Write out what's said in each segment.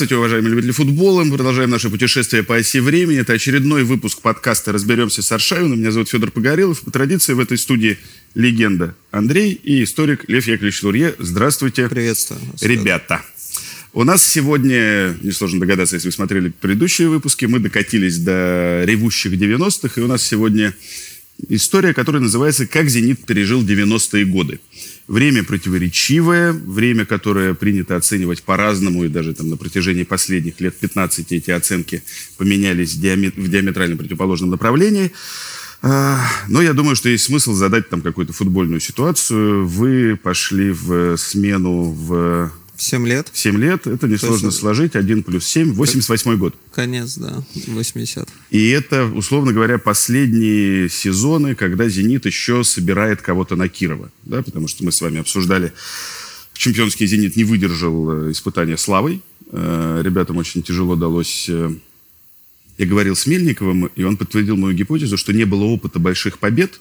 Здравствуйте, уважаемые любители футбола. Мы продолжаем наше путешествие по оси времени. Это очередной выпуск подкаста «Разберемся с Аршавиным». Меня зовут Федор Погорелов. По традиции в этой студии легенда Андрей и историк Лев Яковлевич Лурье. Здравствуйте. Приветствую. Ребята. У нас сегодня, несложно догадаться, если вы смотрели предыдущие выпуски, мы докатились до ревущих 90-х, и у нас сегодня история, которая называется «Как «Зенит» пережил 90-е годы». Время противоречивое, время, которое принято оценивать по-разному, и даже там, на протяжении последних лет 15 эти оценки поменялись в, диаме- в диаметрально противоположном направлении. А, Но я думаю, что есть смысл задать там какую-то футбольную ситуацию. Вы пошли в смену в 7 лет. 7 лет. Это несложно есть- сложить. 1 плюс 7. 88 год. Конец, да, 80 И это, условно говоря, последние сезоны, когда «Зенит» еще собирает кого-то на Кирова. Да? Потому что мы с вами обсуждали, чемпионский «Зенит» не выдержал э, испытания славой. Э, Ребятам очень тяжело далось... э, Я говорил с Мельниковым, и он подтвердил мою гипотезу, что не было опыта больших побед,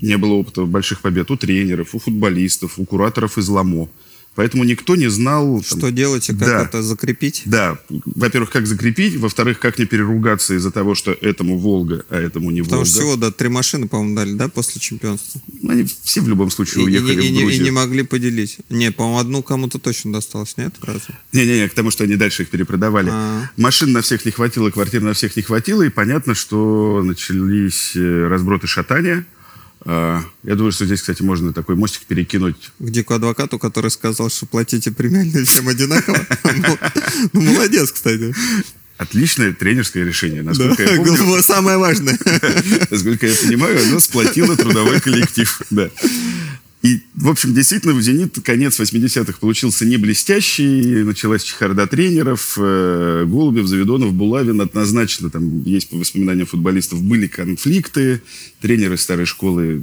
не было опыта больших побед у тренеров, у футболистов, у кураторов из ЛАМО. Поэтому никто не знал... там, Что делать и как Да. это закрепить? да, во-первых, как закрепить, во-вторых, как не переругаться из-за того, что этому Волга, а этому не Потому Волга. что всего, да, три машины, по-моему, дали, да, после чемпионства. Они все в любом случае и- уехали и- и в не, и Грузию. не могли поделить. Не, по-моему, одну кому-то точно досталось, нет? Не-не-не, к тому, что они дальше их перепродавали. А. Машин на всех не хватило, квартир на всех не хватило, и понятно, что начались э, разброты шатания. Я думаю, что здесь, кстати, можно такой мостик перекинуть. К дику адвокату, который сказал, что платите премиальные всем одинаково. Ну, Ну, молодец, кстати. Отличное тренерское решение. Да, Насколько я помню, самое важное. Насколько я понимаю, оно сплотило трудовой коллектив. Да. И, в общем, действительно, в «Зенит» конец 80-х получился не блестящий. Началась чехарда тренеров. э, Голубев, Заведонов, Булавин. Однозначно, там есть по воспоминаниям футболистов, были конфликты. Тренеры старой школы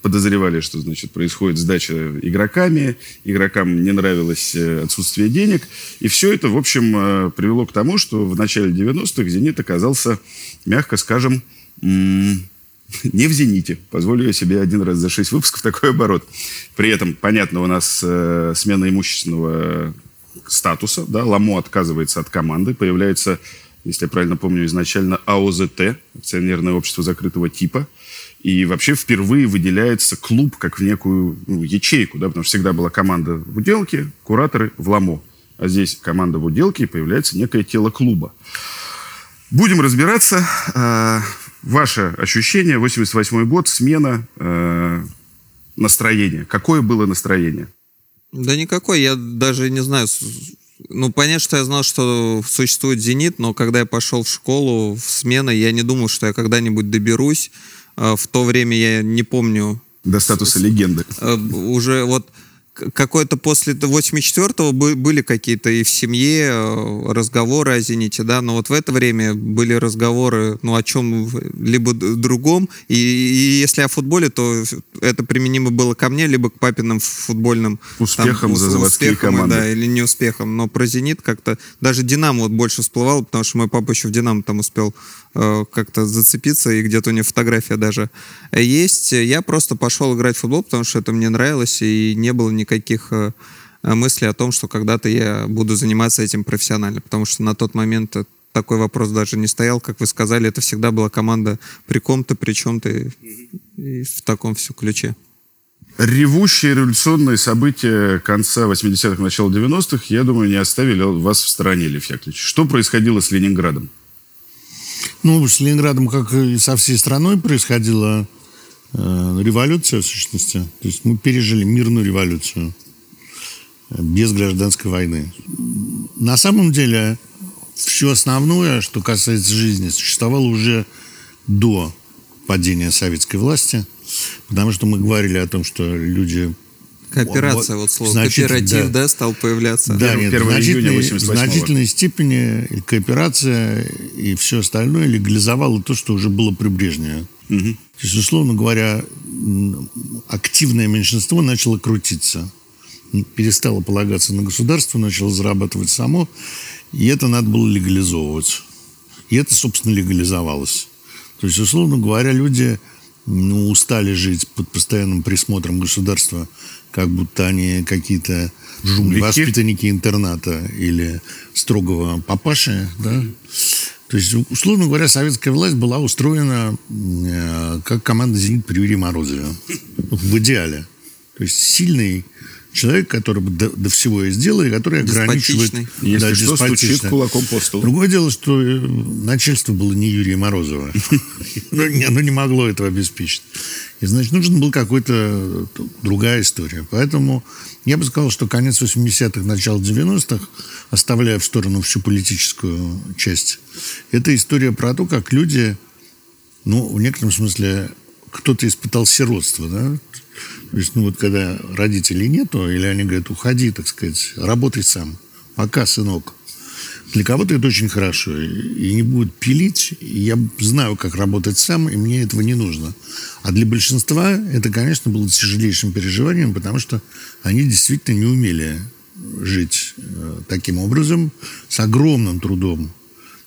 подозревали, что, значит, происходит сдача игроками. Игрокам не нравилось э, отсутствие денег. И все это, в общем, э, привело к тому, что в начале 90-х «Зенит» оказался, мягко скажем, не в «Зените». Позволю я себе один раз за шесть выпусков такой оборот. При этом, понятно, у нас э, смена имущественного статуса. Да? Ламо отказывается от команды. Появляется, если я правильно помню, изначально АОЗТ, акционерное общество закрытого типа. И вообще впервые выделяется клуб как в некую ну, ячейку, да, потому что всегда была команда в уделке, кураторы в ламо. А здесь команда в уделке, и появляется некое тело клуба. Будем разбираться. Э, Ваше ощущение, 88 год, смена, э, настроение. Какое было настроение? Да никакой, я даже не знаю. Ну, понятно, что я знал, что существует «Зенит», но когда я пошел в школу, в смены, я не думал, что я когда-нибудь доберусь. А В то время я не помню До статуса легенды. э, уже вот к- какой-то после 84-го бы- были какие-то и в семье э, разговоры о «Зените», да, но вот в это время были разговоры, ну, о чем либо д- другом, и, и если о футболе, то это применимо было ко мне, либо к папиным футбольным Успехам ус- за заводские успехам, команды. Да, или не успехом, но про «Зенит» как-то, даже «Динамо» вот больше всплывал, потому что мой папа еще в «Динамо» там успел э, как-то зацепиться, и где-то у него фотография даже есть. Я просто пошел играть в футбол, потому что это мне нравилось, и не было никаких э, мыслей о том, что когда-то я буду заниматься этим профессионально, потому что на тот момент э, такой вопрос даже не стоял, как вы сказали, это всегда была команда при ком-то, при чем-то, и, и в таком все ключе. Ревущие революционные события конца 80-х, начала 90-х, я думаю, не оставили вас в стороне, Лев Яковлевич. Что происходило с Ленинградом? Ну, с Ленинградом, как и со всей страной, происходила э, революция, в сущности. То есть мы пережили мирную революцию э, без гражданской войны. На самом деле, все основное, что касается жизни, существовало уже до падения советской власти, потому что мы говорили о том, что люди Кооперация, Вот, вот слово. значит, Кооператив, да. да. стал появляться. Да, Первое- нет, 1 в июня значительной, 88-го. в значительной степени и кооперация и все остальное легализовало то, что уже было при Брежневе. То есть, условно говоря, активное меньшинство начало крутиться. Перестало полагаться на государство, начало зарабатывать само. И это надо было легализовывать. И это, собственно, легализовалось. То есть, условно говоря, люди ну, устали жить под постоянным присмотром государства, как будто они какие-то Жулики. воспитанники интерната или строгого папаши, да. То есть, условно говоря, советская власть была устроена э, как команда «Зенит» при Юрии Морозове. В идеале. То есть сильный человек, который до, до всего и сделал, и который ограничивает... Деспотичный. Если Да, что, стучит кулаком по столу. Другое дело, что э, начальство было не Юрия Морозова. Ну, не- Оно не могло этого обеспечить. И, значит, нужна была какая-то э, другая история. Поэтому я бы сказал, что конец 80-х, начало 90-х, оставляя в сторону всю политическую часть, это история про то, как люди, ну, в некотором смысле, кто-то испытал сиротство, да? То есть, ну, вот когда родителей нету, или они говорят, уходи, так сказать, работай сам. Пока, сынок. Для кого-то это очень хорошо. И не будет пилить. Я знаю, как работать сам, и мне этого не нужно. А для большинства это, конечно, было тяжелейшим переживанием, потому что они действительно не умели жить э, таким образом, с огромным трудом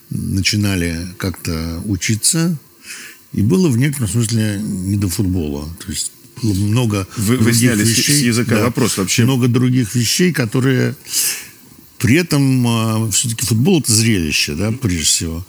начинали как-то учиться, и было в некотором смысле не до футбола. То есть было много Вы- вы сняли вещей. с языка вопрос вообще. Много других вещей, которые при этом все-таки футбол это зрелище, да, прежде всего.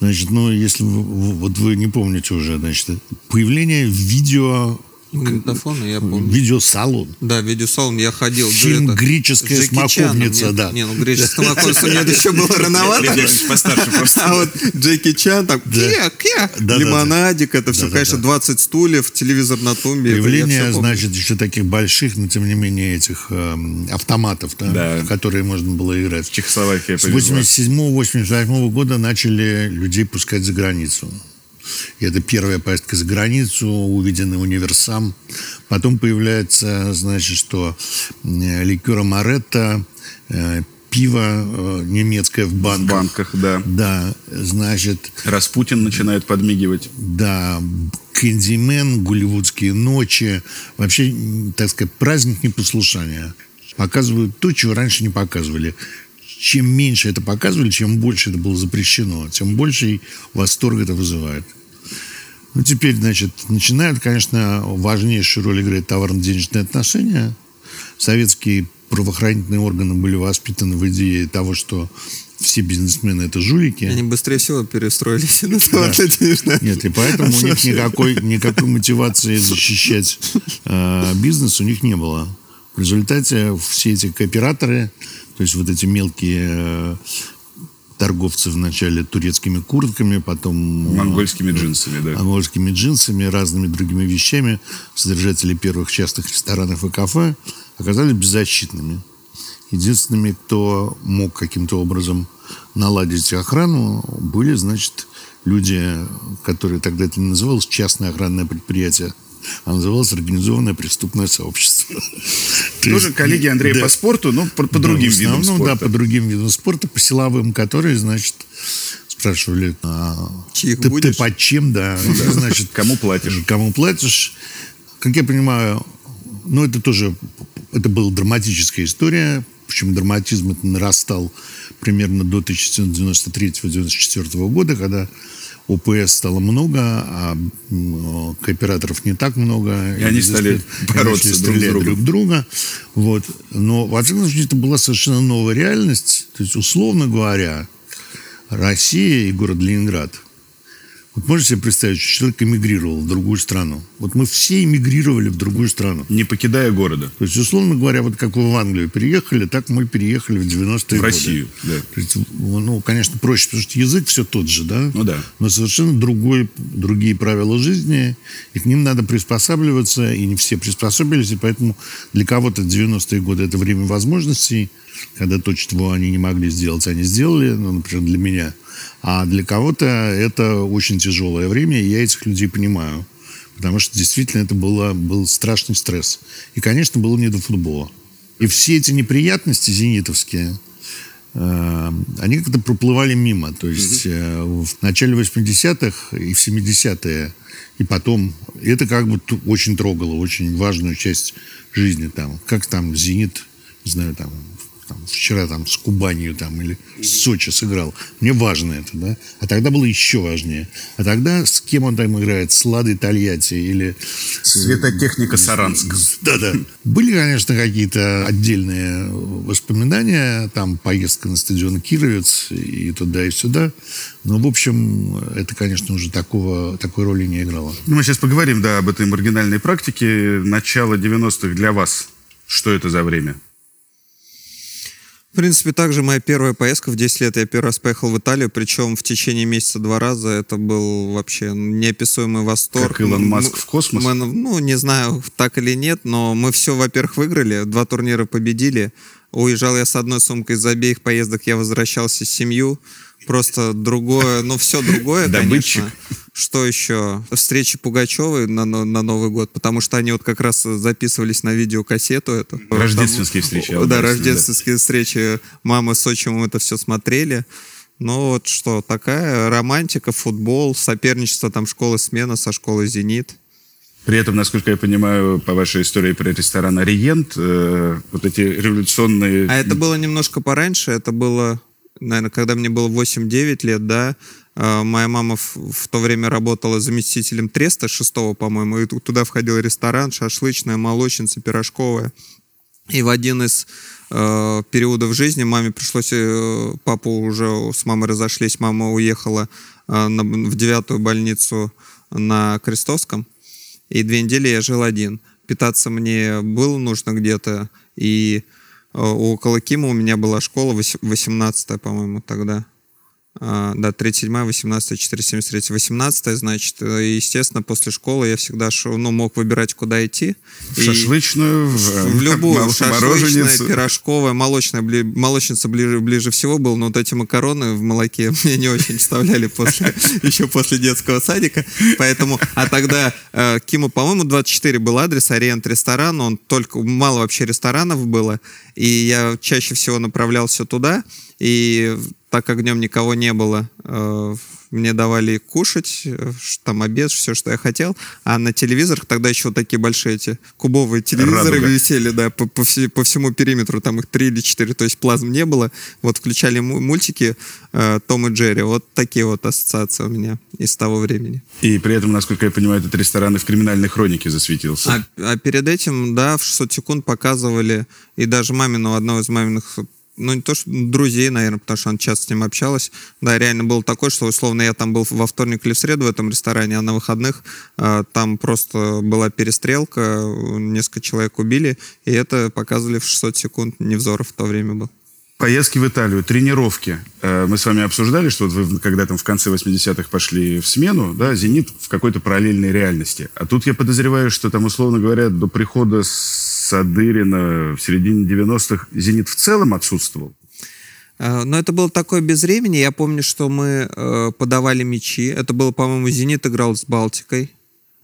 Значит, ну, если вы, вот вы не помните уже, значит, появление видео, Магнитофон, я помню. видеосалон. Да, видеосалон я ходил. Фильм это, «Греческая с Джеки Чаном. смоковница», Нет, да. Не, ну греческая смоковница мне еще было рановато. Постарше просто. А вот Джеки Чан там, кья, кья, Да-да-да. лимонадик, это все, конечно, 20 стульев, телевизор на тумбе. Появление, значит, еще таких больших, но тем не менее этих эм, автоматов, в которые можно было играть. Чехословакия С повезла. 87-88 года начали людей пускать за границу. И это первая поездка за границу, увиденный универсам. Потом появляется, значит, что э, ликера Моретто, э, пиво э, немецкое в В банках. банках, да. Да, значит, Распутин начинает подмигивать. да, Кэндимен, голливудские ночи. Вообще, так сказать, праздник непослушания. Показывают то, чего раньше не показывали. Чем меньше это показывали, чем больше это было запрещено, тем больше восторг это вызывает. Ну, теперь, значит, начинают, конечно, важнейшую роль играть товарно-денежные отношения. Советские правоохранительные органы были воспитаны в идее того, что все бизнесмены – это жулики. Они быстрее всего перестроились на товарно-денежное. Нет, и поэтому у них никакой, никакой мотивации защищать э, бизнес у них не было. В результате все эти кооператоры, то есть вот эти мелкие э, торговцы вначале турецкими куртками, потом э, Монгольскими джинсами, да. монгольскими джинсами, разными другими вещами, содержатели первых частных ресторанов и кафе, оказались беззащитными. Единственными, кто мог каким-то образом наладить охрану, были, значит, люди, которые тогда это не называлось частное охранное предприятие, а называлось организованное преступное сообщество. То Тоже есть, коллеги Андрея да. по спорту, но по, по Да, другим в видам основном, спорта. Да, по другим видам спорта, по силовым, которые, значит, спрашивали, а, Чьих ты, ты будешь? под чем, да, да, значит, Кому платишь? кому платишь. Как я понимаю, ну, это тоже, это была драматическая история, причем драматизм это нарастал примерно до 1993-1994 года, когда ОПС стало много, а кооператоров не так много. И они стали бороться друг с стрелять другом. друг друга. Вот. Но, во всяком случае, это была совершенно новая реальность. То есть, условно говоря, Россия и город Ленинград. Вот можете себе представить, что человек эмигрировал в другую страну. Вот мы все эмигрировали в другую страну. Не покидая города. То есть, условно говоря, вот как вы в Англию переехали, так мы переехали в 90-е В годы. Россию, да. То есть, ну, конечно, проще, потому что язык все тот же, да? Ну да. Но совершенно другой, другие правила жизни, и к ним надо приспосабливаться, и не все приспособились, и поэтому для кого-то 90-е годы это время возможностей, когда то, чего они не могли сделать, они сделали, ну, например, для меня. А для кого-то это очень тяжелое время, и я этих людей понимаю. Потому что действительно это было, был страшный стресс. И, конечно, было не до футбола. И все эти неприятности зенитовские, э, они как-то проплывали мимо. То есть э, в начале 80-х и в 70-е, и потом. Это как бы очень трогало, очень важную часть жизни там. Как там «Зенит», не знаю, там там, вчера там с Кубанью там или с Сочи сыграл. Мне важно это, да. А тогда было еще важнее. А тогда с кем он там играет? С Ладой Тольятти или... Светотехника Саранск. Да-да. Были, конечно, какие-то отдельные воспоминания. Там поездка на стадион Кировец и туда, и сюда. Но, в общем, это, конечно, уже такого, такой роли не играло. Ну, мы сейчас поговорим, да, об этой маргинальной практике. Начало 90-х для вас. Что это за время? В принципе, также моя первая поездка в 10 лет. Я первый раз поехал в Италию, причем в течение месяца два раза. Это был вообще неописуемый восторг. Как Илон Маск в космос? Мы, ну, не знаю, так или нет, но мы все, во-первых, выиграли, два турнира победили. Уезжал я с одной сумкой из обеих поездок, я возвращался с семью. Просто другое, ну, все другое, Добытчик. конечно. Что еще? Встречи Пугачевой на, на, на Новый год, потому что они вот как раз записывались на видеокассету эту. Рождественские встречи, Да, да, рождественские встречи. Мама с отчимом это все смотрели. Ну вот что, такая романтика, футбол, соперничество там школы смена со школой «Зенит». При этом, насколько я понимаю, по вашей истории про ресторан «Ориент», э, вот эти революционные... А это было немножко пораньше, это было, наверное, когда мне было 8-9 лет, да, Э, Моя мама в, в то время работала заместителем треста шестого, по-моему, и ту- туда входил ресторан, шашлычная, молочница, пирожковая. И в один из э, периодов жизни маме пришлось, э, папу уже с мамой разошлись, мама уехала э, на- в девятую больницу на Крестовском, и две недели я жил один. Питаться мне было нужно где-то, и э, около Кима у меня была школа, 18 по-моему, тогда. А, да, 37 18 473 18 значит, э, естественно, после школы я всегда шел, ну, мог выбирать, куда идти. В шашлычную, в, э, в любую, мол- шашлычная, мороженицу. пирожковая, молочная, бли- молочница ближе, ближе всего был, но вот эти макароны в молоке мне не очень вставляли после, еще после детского садика, поэтому, а тогда э, Киму, по-моему, 24 был адрес, Ориент ресторан, он только, мало вообще ресторанов было, и я чаще всего направлялся туда, и так как днем никого не было, э, мне давали кушать, э, там обед, все, что я хотел. А на телевизорах тогда еще вот такие большие эти кубовые телевизоры Радуга. висели, да, по, по все- по всему периметру, там их три или четыре, то есть плазм не было. Вот включали му- мультики э, Том и Джерри. Вот такие вот ассоциации у меня из того времени. И при этом, насколько я понимаю, этот ресторан и в криминальной хронике засветился. А, а перед этим, да, в 600 секунд показывали, и даже мамину, одного из маминых, ну, не то, что друзей, наверное, потому что она часто с ним общалась. Да, реально было такое, что, условно, я там был во вторник или в среду в этом ресторане, а на выходных э, там просто была перестрелка, несколько человек убили, и это показывали в 600 секунд. Невзоров в то время был. Поездки в Италию, тренировки. Э, Мы с вами обсуждали, что вот вы когда там в конце 80-х пошли в смену, да, «Зенит» в какой-то параллельной реальности. А тут я подозреваю, что там, условно говоря, до прихода Садырина в середине 90-х «Зенит» в целом отсутствовал. Э, Но это было такое без времени. Я помню, что мы э, подавали мячи. Это было, по-моему, «Зенит» играл с «Балтикой».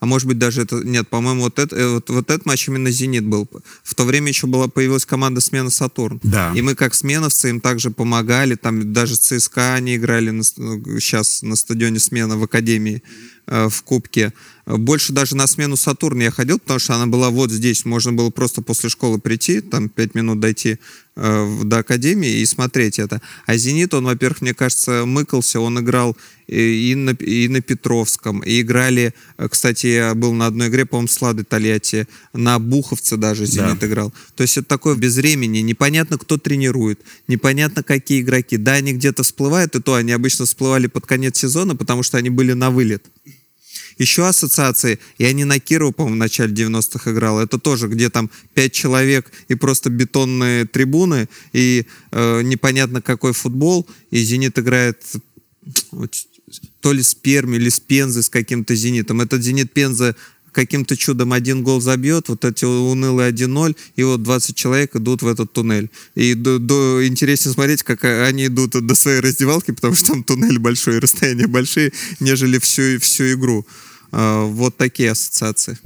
А может быть даже это... Нет, по-моему, вот, это, э, вот, вот этот матч именно «Зенит» был. В то время еще была, появилась команда «Смена Сатурн». Да. И мы как сменовцы им также помогали. Там даже ЦСКА они играли на, с- ну, сейчас на стадионе «Смена» в Академии э, в Кубке. Больше даже на смену «Сатурн» я ходил, потому что она была вот здесь. Можно было просто после школы прийти, там пять минут дойти до Академии и смотреть это. А «Зенит», он, во-первых, мне кажется, мыкался. Он играл и, и на, и на Петровском. И играли, э, кстати, я был на одной игре, по-моему, с Ладой Тольятти. На Буховце даже «Зенит» Да. играл. То есть это такое без времени. Непонятно, кто тренирует. Непонятно, какие игроки. Да, они где-то всплывают, и то они обычно всплывали под конец сезона, потому что они были на вылет. Еще ассоциации, я не на Кирова, по-моему, в начале 90-х играл, это тоже, где там пять человек и просто бетонные трибуны, и э, непонятно какой футбол, и «Зенит» играет то ли с Перми, или с Пензой, с каким-то «Зенитом». Этот «Зенит» Пенза каким-то чудом один гол забьет, вот эти унылые 1-0, и вот 20 человек идут в этот туннель. И до, до- интереснее смотреть, как они идут до своей раздевалки, потому что там туннель большой, расстояния большие, нежели всю, всю игру. А, Вот такие ассоциации.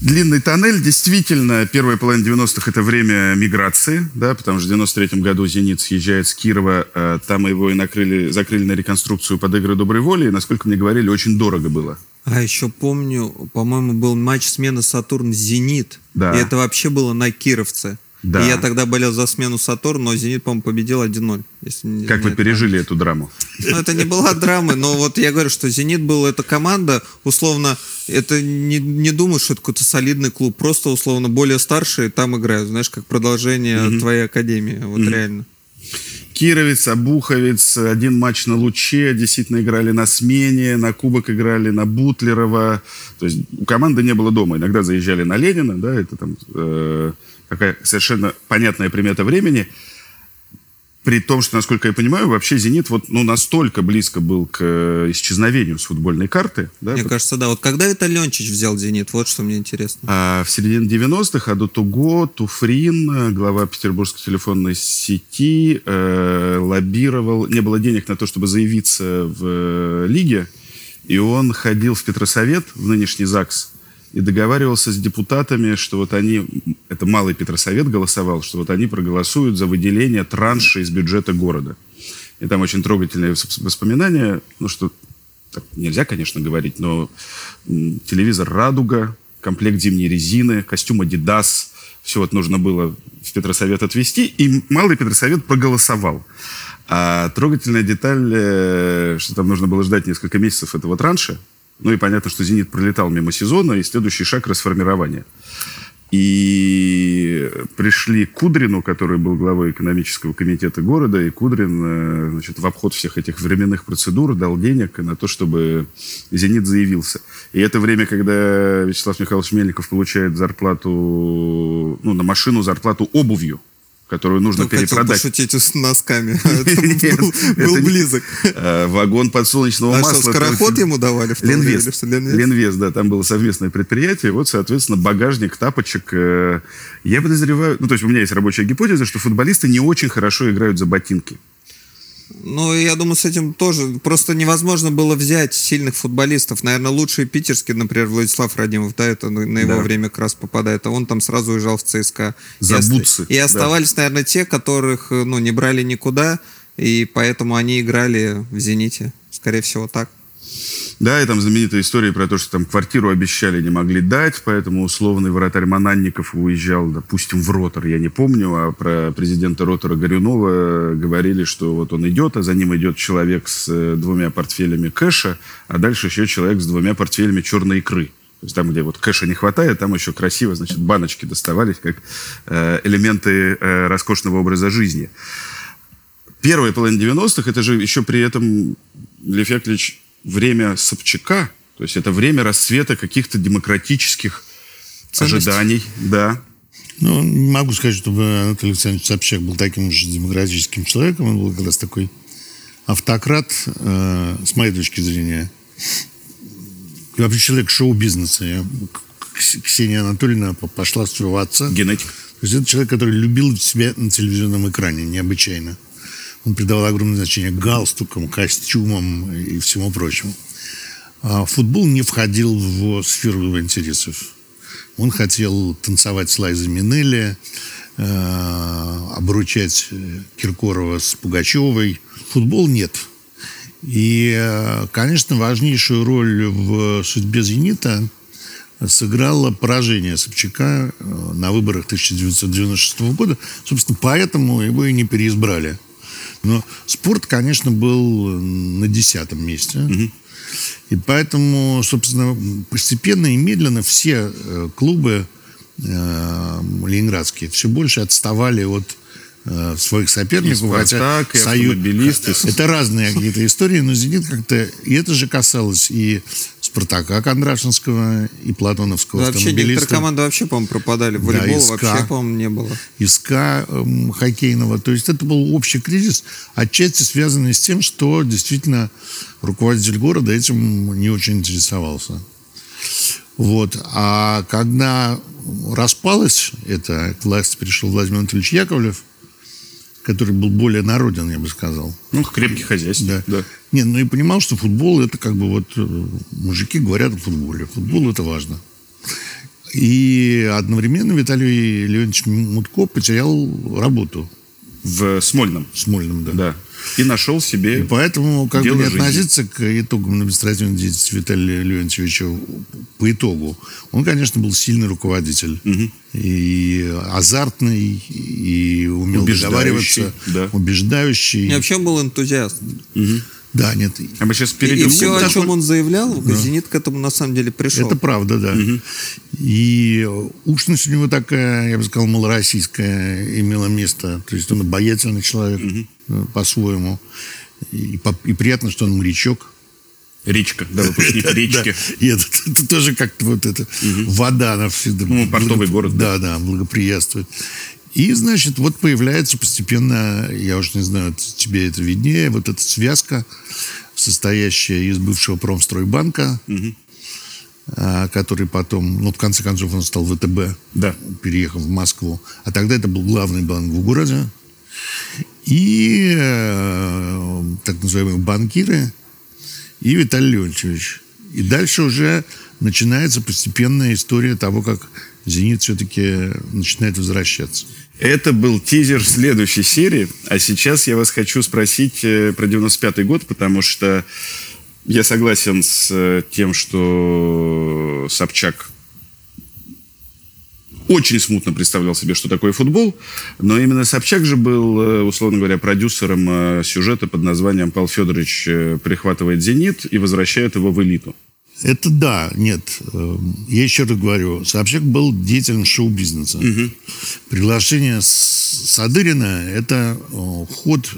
Длинный тоннель, действительно, первая половина 90-х это время миграции, да, потому что в 93-м году «Зенит» съезжает с Кирова, э, там его и накрыли, закрыли на реконструкцию под игры доброй воли, и, насколько мне говорили, очень дорого было. А еще помню, по-моему, был матч смены Сатурн-Зенит. Да. И это вообще было на Кировце. Да. И я тогда болел за смену Сатурн, но Зенит, по-моему, победил 1-0. Если не Как вы пережили эту драму? Ну, это не была драма, но вот я говорю, что «Зенит» был эта команда, условно, это не, не думаю, что это какой-то солидный клуб, просто, условно, более старшие там играют, знаешь, как продолжение твоей академии, вот реально. Кировец, Обуховец, один матч на Луче, действительно играли на смене, на Кубок играли на Бутлерова. То есть у команды не было дома. Иногда заезжали на Ленина, да, это там э, такая совершенно понятная примета времени. При том, что, насколько я понимаю, вообще «Зенит» вот, ну, настолько близко был к э, исчезновению с футбольной карты. Да, Мне кажется, да. Вот когда это Ленчич взял «Зенит», вот что мне интересно. А в середине 90-х Аду Туго, Туфрин, глава Петербургской телефонной сети, э, лоббировал. Не было денег на то, чтобы заявиться в э, лиге. И он ходил в Петросовет, в нынешний ЗАГС, и договаривался с депутатами, что вот они, это малый Петросовет голосовал, что вот они проголосуют за выделение транша из бюджета города. И там очень трогательные вос- воспоминания, ну что так нельзя, конечно, говорить, но телевизор «Радуга», комплект зимней резины, костюм «Адидас», все вот нужно было в Петросовет отвезти, и малый Петросовет проголосовал. А трогательная деталь, э, что там нужно было ждать несколько месяцев этого транша, ну и понятно, что «Зенит» пролетал мимо сезона, и следующий шаг – расформирование. И пришли Кудрину, который был главой экономического комитета города, и Кудрин э, значит, в обход всех этих временных процедур дал денег на то, чтобы «Зенит» заявился. И это время, когда Вячеслав Михайлович Мельников получает зарплату, ну, на машину зарплату обувью, которую нужно Ну, хотел перепродать. пошутить с носками. Нет, был- близок. Э, Вагон подсолнечного А масла. скороход ему давали? Ленвест? Ленвест, да, там было совместное предприятие. Вот, соответственно, багажник, тапочек. э, Я подозреваю, ну, то есть у меня есть рабочая гипотеза, что футболисты не очень хорошо играют за ботинки. Ну, я думаю, с этим тоже просто невозможно было взять сильных футболистов. Наверное, лучший питерский, например, Владислав Радимов, да, это на его Да. время как раз попадает, а он там сразу уезжал в ЦСКА. За и, бутсы, и да. оставались, наверное, те, которых, э, ну, не брали никуда, и поэтому они играли в «Зените». Скорее всего, так. Да, и там знаменитая история про то, что там квартиру обещали, не могли дать, поэтому условный вратарь Мананников уезжал, допустим, в Ротор, я не помню, а про президента Ротора Горюнова говорили, что вот он идет, а за ним идет человек с э, двумя портфелями кэша, а дальше еще человек с двумя портфелями черной икры. То есть там, где вот кэша не хватает, там еще красиво, значит, баночки доставались, как э, элементы э, роскошного образа жизни. Первая половина 90-х, это же еще при этом, Лев Яковлевич, время Собчака, то есть это время расцвета каких-то демократических Ценностей. ожиданий, да. Ну, не могу сказать, чтобы Анатолий Александрович Собчак был таким уж демократическим человеком. Он был как раз такой автократ, э, с моей точки зрения. И вообще человек шоу-бизнеса. Я- Ксения Анатольевна по- пошла с своего отца. Генетик. То есть это человек, который любил себя на телевизионном экране необычайно. Он придавал огромное значение галстукам, костюмам и всему прочему. А футбол не входил в его сферу его интересов. Он хотел танцевать с Лайзой Минелли, э, обручать э, Киркорова с Пугачевой. Футбол нет. И, э, конечно, важнейшую роль в судьбе «Зенита» сыграло поражение Собчака на выборах 1996 года. Собственно, поэтому его и не переизбрали. Но спорт, конечно, был на десятом месте. И поэтому, собственно, постепенно и медленно все э, клубы э, ленинградские все больше отставали от э, своих соперников. И «Спартак», и Союз- «Автомобилист», и- Это разные какие-то истории, но «Зенит» как-то... И это же касалось и «Спартака» Кондрашинского, и Платоновского Вообще некоторые автомобилиста. команды вообще, по-моему, пропадали. Да, Волейбола СКА. вообще, по-моему, не было. ИСКа эм, хоккейного. То есть это был общий кризис, отчасти связанный с тем, что действительно руководитель города этим не очень интересовался. Вот. А когда распалось это, к власти пришел Владимир Анатольевич Яковлев, который был более народен, я бы сказал. Ну, крепкий хозяйство. Да. да. Не, ну и понимал, что футбол это как бы вот э, мужики говорят о футболе. Футбол это важно. И одновременно Виталий Леонидович Мутко потерял работу В Смольном. в Смольном, да. Да. И нашел себе... И поэтому как Дело бы не жизни. относиться к итогам административной деятельности Виталия Леонтьевича по итогу. Он, конечно, был сильный руководитель. И азартный, и умел Убеждающий, договариваться, да. убеждающий. И вообще был энтузиаст. Да, нет. А мы сейчас И, перейдем. все, о чем он заявлял, «Зенит» к этому на самом деле пришел. Это правда, да. И ушность у него такая, я бы сказал, малороссийская имела место. То есть он обаятельный человек э, по-своему. И, по- и приятно, что он морячок. Речка, да, выпускник речки. Да. Это, это тоже как-то вот это вода, она всегда... Ну, портовый город, Да, да, благоприятствует. И, значит, вот появляется постепенно, я уж не знаю, тебе это виднее, вот эта связка, состоящая из бывшего промстройбанка, а, который потом, ну, в конце концов, он стал ВТБ, Да. переехав в Москву. А тогда это был главный банк в городе. И э, так называемые банкиры, и Виталий Леонтьевич. И дальше уже начинается постепенная история того, как «Зенит» все-таки начинает возвращаться. Это был тизер следующей серии. А сейчас я вас хочу спросить э, про 95-й год, потому что я согласен с э, тем, что Собчак очень смутно представлял себе, что такое футбол, но именно Собчак же был, э, условно говоря, продюсером э, сюжета под названием «Павел Федорович э, прихватывает «Зенит» и возвращает его в элиту». Это да, нет. Я еще раз говорю, Собчак был деятелем шоу-бизнеса. Приглашение с- Садырина – это ход,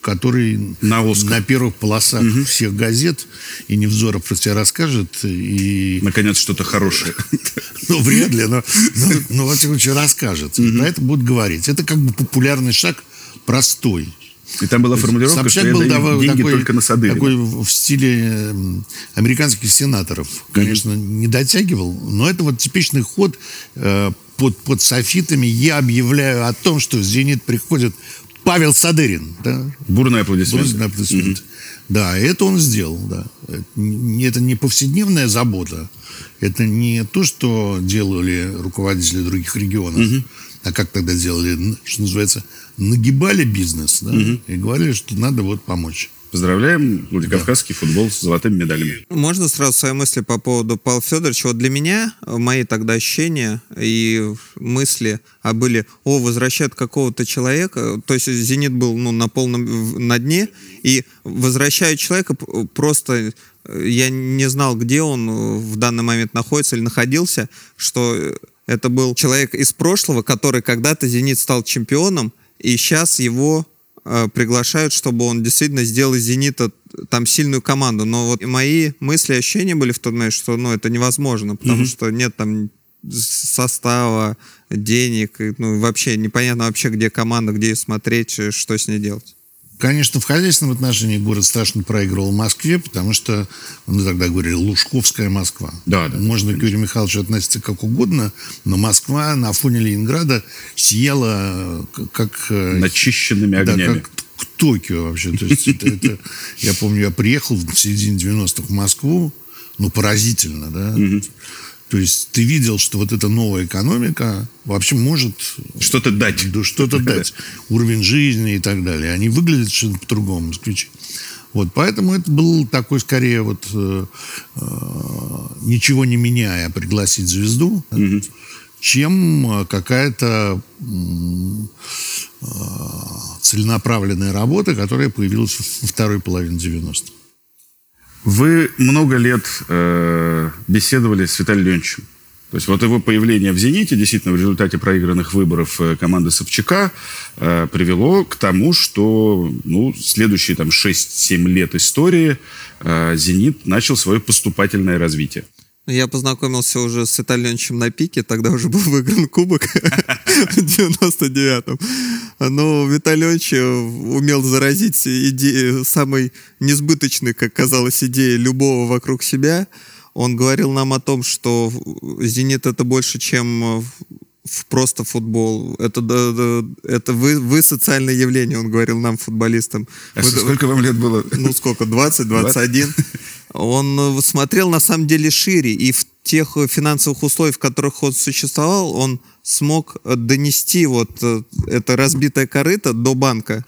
который На Оскар. на первых полосах всех газет и Невзоров про тебя расскажет. И, Наконец, что-то хорошее. ну, вряд ли, но, но, но во всяком случае, расскажет. И про это будут говорить. Это как бы популярный шаг, простой. И там была формулировка, Собчак что был даю деньги такой, только на Садырина. такой в стиле м, американских сенаторов. Конечно, не дотягивал, но это вот типичный ход э, под, под софитами. Я объявляю о том, что «Зенит» приходит Павел Садырин. Да? Бурные аплодисменты. На аплодисменты. Да, это он сделал, да. Это не- повседневная забота. Это не то, что делали руководители других регионов, а как тогда делали, что называется, нагибали бизнес, да, и говорили, что надо вот помочь. Поздравляем Владикавказский футбол с золотыми медалями. Можно сразу свои мысли по поводу Павла Федоровича? Вот для меня э, мои тогда ощущения и мысли а были, о, возвращают какого-то человека, то есть «Зенит» был ну, на полном на дне, и возвращают человека просто, э, я не знал, где он э, в данный момент находится или находился, что это был человек из прошлого, который когда-то «Зенит» стал чемпионом, и сейчас его приглашают, чтобы он действительно сделал из «Зенита» там сильную команду. Но вот мои мысли ощущения были в тот момент, что ну, это невозможно, потому что нет там состава, денег, ну, вообще непонятно вообще, где команда, где ее смотреть, э, что с ней делать. Конечно, в хозяйственном отношении город страшно проигрывал Москве, потому что, мы тогда говорили, Лужковская Москва. Да, да. Можно к Юрию Михайловичу относиться как угодно, но Москва на фоне Ленинграда сияла э, как... э, Начищенными Да, огнями. как к Токио вообще. То есть это, это- я помню, я приехал в середине 90-х в Москву, ну, поразительно, да. То есть ты видел, что вот эта новая экономика вообще может Что-то дать. да, что-то дать. Уровень жизни и так далее. Они выглядят совершенно по-другому, москвичи. Вот, поэтому это был такой, скорее, вот э, э, ничего не меняя, пригласить звезду, чем э, какая-то э, целенаправленная работа, которая появилась во второй половине 90-х. Вы много лет э, беседовали с Виталием Леонидовичем. То есть вот его появление в «Зените» действительно в результате проигранных выборов э, команды Собчака э, привело к тому, что ну, следующие там 6-7 лет истории э, «Зенит» начал свое поступательное развитие. Я познакомился уже с Леонидовичем на пике, тогда уже был выигран кубок в 99-м. Но Виталий Леонидович умел заразить идеей, самой несбыточной, как казалось, идеей любого вокруг себя. Он говорил нам о том, что «Зенит» — это больше, чем в просто футбол. Это, это вы, вы социальное явление, он говорил нам, футболистам. А Вы- сколько вам лет было? ну сколько, 20, 21. Он э, смотрел на самом деле шире. И в тех финансовых условий, в которых он существовал, он смог э, донести вот э, это разбитое корыто до банка.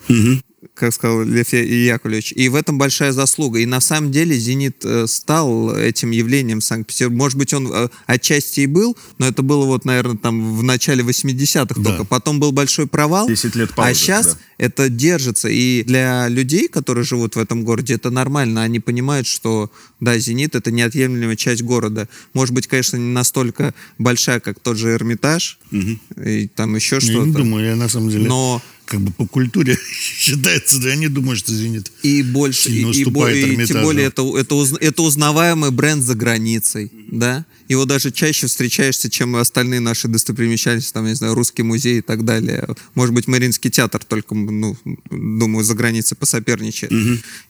Как сказал Лев Я- Яковлевич. И в этом большая заслуга. И на самом деле «Зенит» э, стал этим явлением Санкт-Петербурга. Может быть, он э, отчасти и был, но это было вот, наверное, там в начале 80-х Да. только. Потом был большой провал. 10 лет паузы, А сейчас да. это держится. И для людей, которые живут в этом городе, это нормально. Они понимают, что, да, «Зенит» — это неотъемлемая часть города. Может быть, конечно, не настолько большая, как тот же Эрмитаж и там еще Я что-то. не думаю, я на самом деле Но как бы по культуре считается, да, я не думаю, что «Зенит» и больше, и, и уступает и тем более это, это, уз- это узнаваемый бренд за границей, да? Его даже чаще встречаешься, чем остальные наши достопримечательности, там, я не знаю, Русский музей и так далее. Может быть, Мариинский театр только, ну, думаю, за границей посоперничает.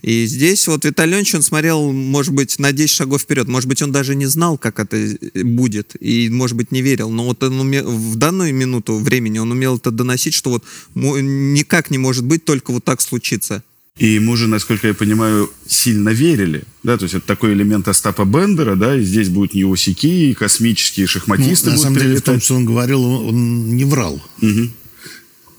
И здесь вот Виталий Леонидович, он смотрел, может быть, на 10 шагов вперед. Может быть, он даже не знал, как это будет, и, может быть, не верил. Но вот он уме- в данную минуту времени он умел это доносить, что вот никак не может быть, только вот так случится. И ему же, насколько я понимаю, сильно верили. Да, то есть это такой элемент Остапа Бендера, да, и здесь будут неосики, и космические Ну, шахматисты на будут самом деле, в том, прилетать. что он говорил, он, не врал.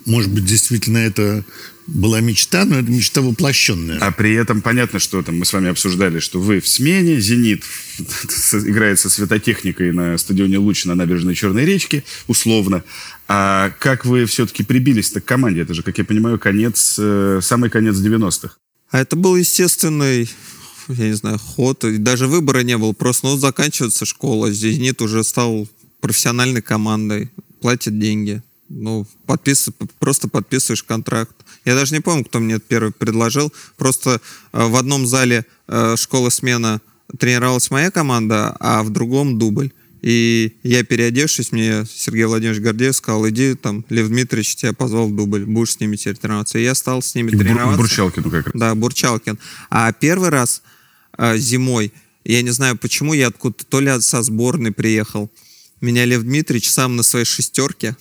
Может быть, действительно это была мечта, но это мечта воплощенная. А при этом понятно, что там мы с вами обсуждали, что вы в смене, «Зенит» играет со светотехникой на стадионе «Луч» на набережной Черной речки, условно. А как вы все-таки прибились-то к команде? Это же, как я понимаю, конец, э, самый конец 90-х. А это был естественный, я не знаю, ход. Даже выбора не было. Просто, ну, заканчивается школа. «Зенит» уже стал профессиональной командой. Платит деньги. Ну, подпис... просто подписываешь контракт. Я даже не помню, кто мне это первый предложил. Просто э, в одном зале э, школа смена тренировалась моя команда, а в другом дубль. И я, переодевшись, мне Сергей Владимирович Гордеев сказал, иди, там, Лев Дмитриевич тебя позвал в дубль, будешь с ними теперь тренироваться. И я стал с ними Бур- тренироваться. к Бурчалкину как раз. Да, Бурчалкин. А первый раз э, зимой, я не знаю почему, я откуда-то то ли со сборной приехал. Меня Лев Дмитриевич сам на своей шестерке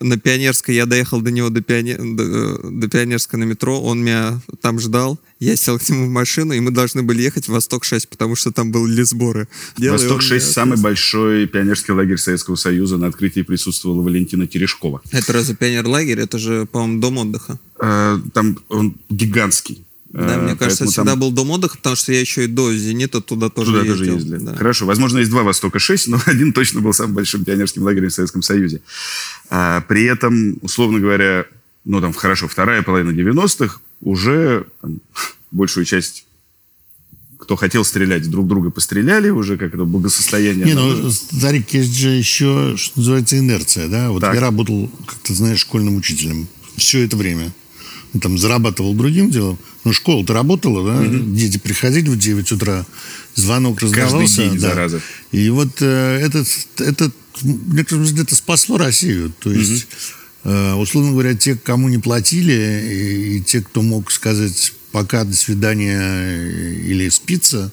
на Пионерской, я доехал до него до, Пионе- до, э, до Пионерской на метро, он меня там ждал, я сел к нему в машину, и мы должны были ехать в Восток-6, потому что там были сборы. Дело, и он «Восток-6» меня самый большой пионерский лагерь Советского Союза. На открытии присутствовала Валентина Терешкова. Это разве пионер-лагерь? Это же, по-моему, дом отдыха. Э, Там он гигантский. Да, Э, мне кажется, поэтому всегда там был дом отдыха, потому что я еще и до «Зенита» туда тоже Туда ездил. тоже ездили. да. Хорошо. Возможно, есть два «Востока-6», но один точно был самым большим пионерским лагерем в Советском Союзе. А, при этом, условно говоря, ну, там, хорошо, вторая половина 90-х уже там, большую часть кто хотел стрелять, друг друга постреляли, уже как это благосостояние. Не, ну, Старик, есть же еще, что называется, инерция, да? Вот Так. я работал, как ты знаешь, школьным учителем все это время. Ну, Там зарабатывал другим делом. Но школа-то работала, да? Дети приходили в 9 утра, звонок раздавался. день, да. зараза. И вот э, этот, этот, мне кажется, это спасло Россию. То есть, э, условно говоря, те, кому не платили, и, и те, кто мог сказать пока, до свидания или спиться,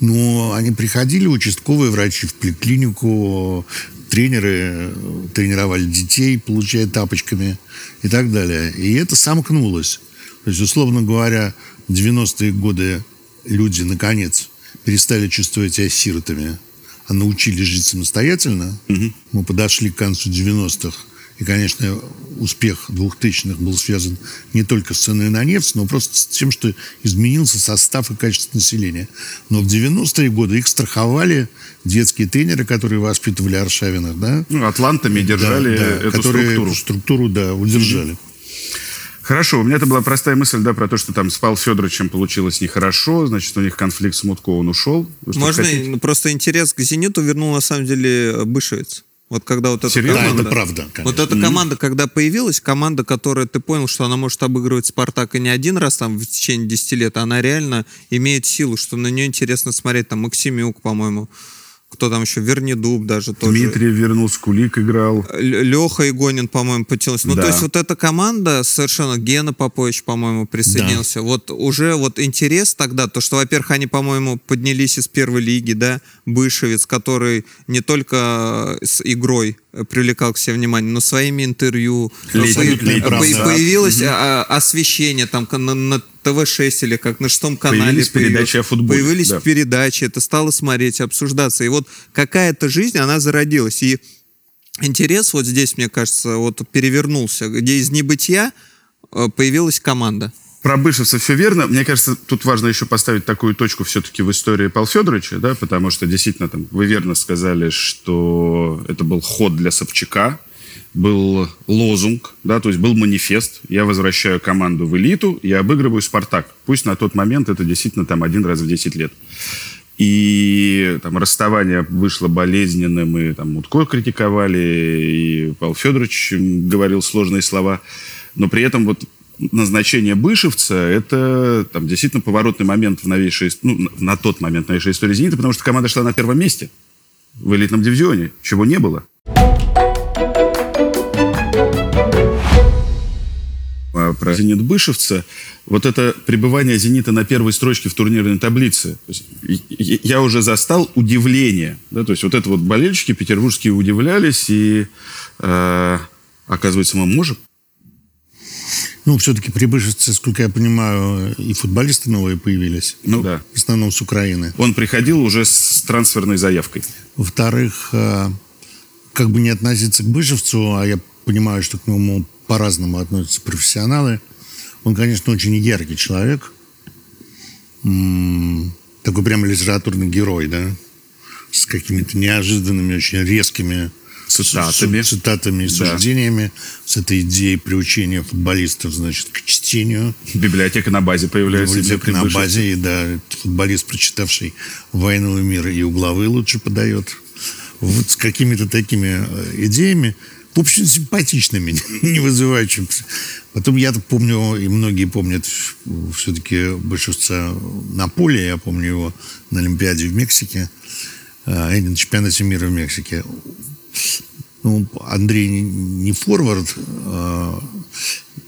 но они приходили, участковые врачи в поликлинику, тренеры тренировали детей, получая тапочками и так далее. И это сомкнулось. То есть, условно говоря, в 90-е годы люди, наконец, перестали чувствовать себя сиротами, а научились жить самостоятельно. Мы подошли к концу 90-х. И, конечно, успех 2000-х был связан не только с ценой на нефть, но просто с тем, что изменился состав и качество населения. Но в 90-е годы их страховали детские тренеры, которые воспитывали Аршавинах, да? ну, атлантами держали Да, да, эту которые структуру. эту структуру, да, удержали. Хорошо, у меня это была простая мысль, да, про то, что там с Павлом Федоровичем получилось нехорошо, значит, у них конфликт с Мутко, он ушел. Вы Можно хотите? просто интерес к «Зениту» вернул на самом деле Бышевец. Вот когда вот эта Серьезно? Да, команда... это правда, конечно. Вот эта команда, когда появилась, команда, которая, ты понял, что она может обыгрывать «Спартак» и не один раз там в течение 10 лет, она реально имеет силу, что на нее интересно смотреть. Там Максимюк, по-моему, кто там еще, Вернидуб даже тоже. Дмитрий вернулся, Кулик играл. Леха Игонин, по-моему, потянулся. Ну, Да. то есть вот эта команда совершенно... Гена Попович, по-моему, присоединился. Вот уже вот интерес тогда, то, что, во-первых, они, по-моему, поднялись из первой лиги, да, Бышевец, который не только с игрой привлекал к себе внимание, но своими интервью. Летний- По- летний. Появилось а, освещение, там, на, на ТВ-6 или как на шестом канале. Появились передачи о футболе, Появились да. передачи, это стало смотреть, обсуждаться. И вот какая-то жизнь, она зародилась. И интерес вот здесь, мне кажется, вот перевернулся, где из небытия э, появилась команда. Про Бышевца все верно. Мне кажется, тут важно еще поставить такую точку все-таки в истории Павла Федоровича, да, потому что действительно там вы верно сказали, что это был ход для Собчака, был лозунг, да, то есть был манифест. Я возвращаю команду в элиту, я обыгрываю Спартак. Пусть на тот момент это действительно там один раз в 10 лет. И там расставание вышло болезненным, и там Мутко критиковали, и Павел Федорович говорил сложные слова. Но при этом вот назначение Бышевца – это там, действительно поворотный момент в новейшей, ну, на тот момент в новейшей истории «Зенита», потому что команда шла на первом месте в элитном дивизионе, чего не было. Про «Зенит» Бышевца, вот это пребывание «Зенита» на первой строчке в турнирной таблице, есть, я уже застал удивление. Да, то есть вот это вот болельщики петербургские удивлялись, и э, оказывается, мы можем. Ну, все-таки при Бышевце, сколько я понимаю, и футболисты новые появились. Ну да. В основном с Украины. Он приходил уже с трансферной заявкой. Во-вторых, э, как бы не относиться к Бышевцу, а я понимаю, что к нему по-разному относятся профессионалы, он, конечно, очень яркий человек. Такой прямо литературный герой, да? С какими-то неожиданными, очень резкими Цитатами. цитатами и Да. суждениями, с этой идеей приучения футболистов, значит, к чтению. Библиотека на базе появляется. Библиотека на базе, и да, футболист, прочитавший «Войну и мир» и угловые лучше подает. Вот с какими-то такими э, идеями, в общем, симпатичными, не вызывающими. Потом я помню, и многие помнят все-таки большинство на поле, я помню его на Олимпиаде в Мексике, э, на чемпионате мира в Мексике. Ну, Андрей не, не форвард, э,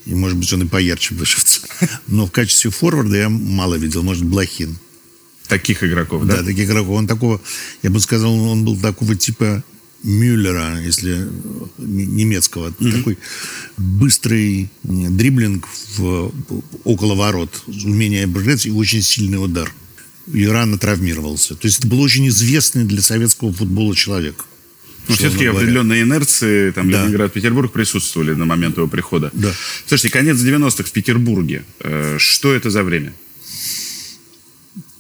и, может быть, он и поярче Бышевца. Но в качестве форварда я мало видел. Может, Блохин. Таких игроков, Да, да? таких игроков. Он такого, я бы сказал, он был такого типа Мюллера, если э, немецкого. Такой быстрый дриблинг в, около ворот, умение обыграть и очень сильный удар. И рано травмировался. То есть это был очень известный для советского футбола человек. Условно все-таки говоря. определенные инерции, там, Да. Ленинград, Петербург присутствовали на момент его прихода. Да. Слушайте, конец 90-х в Петербурге. Э, Что это за время?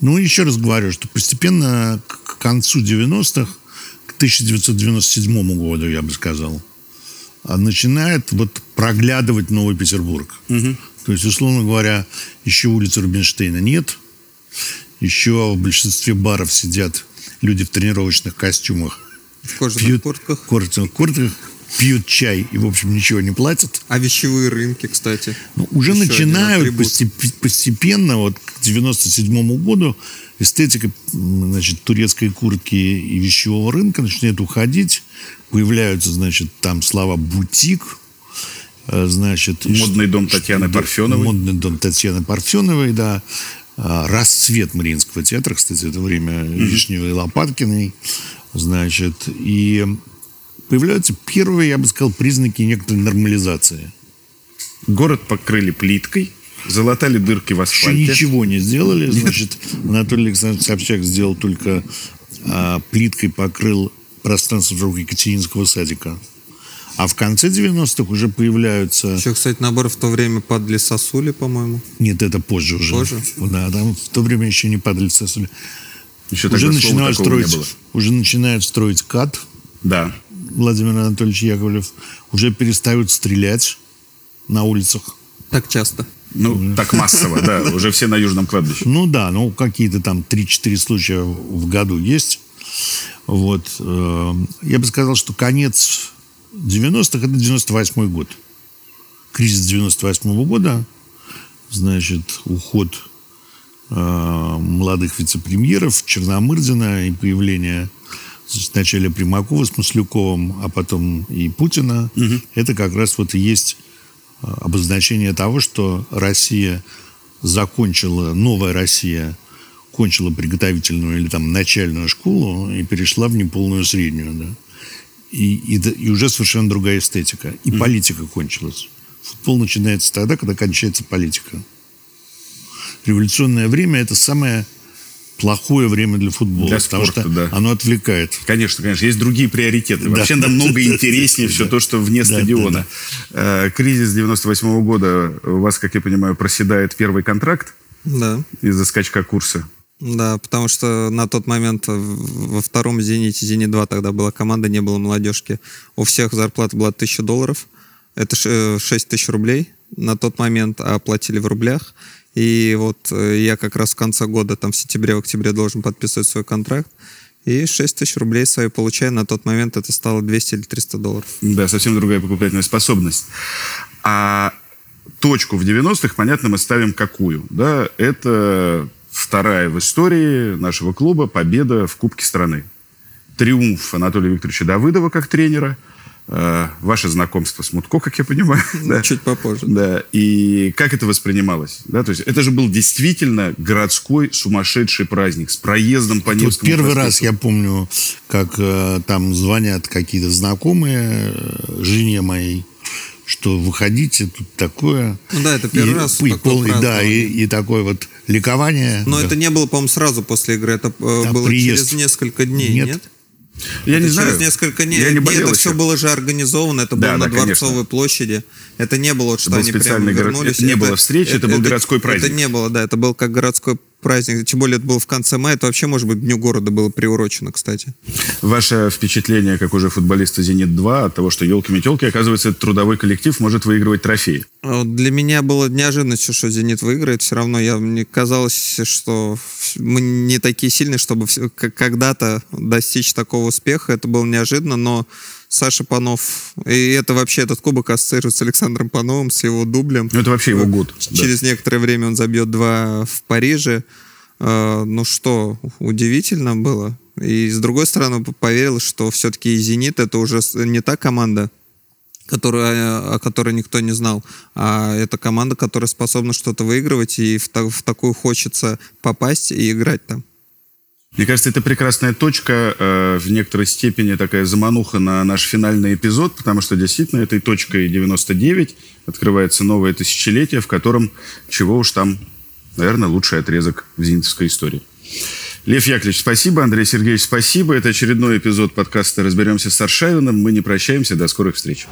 Ну, еще раз говорю, что постепенно к концу 90-х, к 1997 году, я бы сказал, а, начинает вот проглядывать Новый Петербург. То есть, условно говоря, еще улицы Рубинштейна нет, еще в большинстве баров сидят люди в тренировочных костюмах, В кожаных пьют куртках. в кожаных куртках, пьют чай и, в общем, ничего не платят. А вещевые рынки, кстати. Ну, уже Еще начинают постепенно, вот к 97 году, эстетика значит, турецкой куртки и вещевого рынка начинает уходить. Появляются, значит, там слова «бутик», э, значит... Модный дом Татьяны Парфеновой. Модный дом Татьяны Парфеновой, да. А, Расцвет Мариинского театра, кстати, это время Вишневой и Лопаткиной. Значит, и появляются первые, я бы сказал, признаки некоторой нормализации. Город покрыли плиткой, залатали дырки в Еще асфальте. ничего не сделали. Значит, Анатолий Александрович Собчак сделал только а, плиткой покрыл пространство вокруг Екатеринского садика. А в конце 90-х уже появляются... Еще, кстати, наоборот, в то время падали сосули, по-моему. Нет, это позже уже. Позже? Да, там в то время еще не падали сосули. Еще Уже начинают строить, было. уже начинают строить КАТ Да. Владимир Анатольевич Яковлев. Уже перестают стрелять на улицах. Так часто. Ну, так массово, да. Уже все на Южном кладбище. Ну да, ну какие-то там 3-4 случая в году есть. Вот. э, Я бы сказал, что конец 90-х это 98 год. Кризис 98 года, значит, уход э, молодых вице-премьеров Черномырдина и появление вначале Примакова с Маслюковым, а потом и Путина. Это как раз вот и есть э, обозначение того, что Россия закончила, новая Россия кончила приготовительную или там начальную школу и перешла в неполную среднюю, да. И, и, и уже совершенно другая эстетика. И политика кончилась. Футбол начинается тогда, когда кончается политика. революционное время – это самое плохое время для футбола. Для потому спорта, что да. оно отвлекает. Конечно, конечно. Есть другие приоритеты. Да. Вообще намного интереснее все то, что вне стадиона. Э, Кризис 98 года у вас, как я понимаю, проседает первый контракт Да. из-за скачка курса. Да, потому что на тот момент во втором «Зените», «Зенит-2» тогда была команда, не было молодежки. У всех зарплата была 1000 долларов. Это ш- э, 6 тысяч рублей на тот момент, а платили в рублях. И вот э, я как раз в конце года, там в сентябре, в октябре должен подписывать свой контракт. И 6 тысяч рублей свои получаю. На тот момент это стало 200 или 300 долларов. Да, совсем другая покупательная способность. А точку в 90-х, понятно, мы ставим какую? Да, это вторая в истории нашего клуба победа в Кубке страны. Триумф Анатолия Викторовича Давыдова как тренера. Э, Ваше знакомство с Мутко, как я понимаю. да. Чуть попозже. Да, и как это воспринималось? Да, то есть это же был действительно городской сумасшедший праздник с проездом по Вот Невскому первый проспекту. раз я помню, как э, там звонят какие-то знакомые э, жене моей, что выходите, тут такое. Ну да, это первый И- раз и полный- да, и, и такое вот ликование. Но Да. это не было, по-моему, сразу после игры. Это э, Да, было приезд. через несколько дней, Нет. нет? Я не Это знаю. Через несколько дней. Я не Нет, болел это еще. все было же организовано. Это Да, было да, на конечно. Дворцовой площади. Это не было, что был они прямо город- вернулись. это не было встречи, это был городской праздник. Это не было, да. Это был как городской праздник. Тем более это было в конце мая. Это вообще, может быть, Дню города было приурочено, кстати. Ваше впечатление, как уже футболиста «Зенит-2», от того, что елки-метелки, оказывается, трудовой коллектив может выигрывать трофеи. А Для меня было неожиданностью, что «Зенит» выиграет. Все равно я, мне казалось, что мы не такие сильные, чтобы когда-то достичь такого успеха. Это было неожиданно, но Саша Панов... И это вообще этот кубок ассоциируется с Александром Пановым, с его дублем. Ну, это вообще его год. да. Через некоторое время он забьет два в Париже. Э, Ну что, удивительно было. И с другой стороны, поверил, что все-таки «Зенит» — это уже не та команда, которая, о которой никто не знал, а это команда, которая способна что-то выигрывать, и в, в такую хочется попасть и играть там. Мне кажется, это прекрасная точка, э, в некоторой степени такая замануха на наш финальный эпизод, потому что действительно этой точкой 99 открывается новое тысячелетие, в котором чего уж там, наверное, лучший отрезок в зенитовской истории. Лев Яковлевич, спасибо. Андрей Сергеевич, спасибо. Это очередной эпизод подкаста «Разберемся с Аршавиным». Мы не прощаемся. До скорых встреч.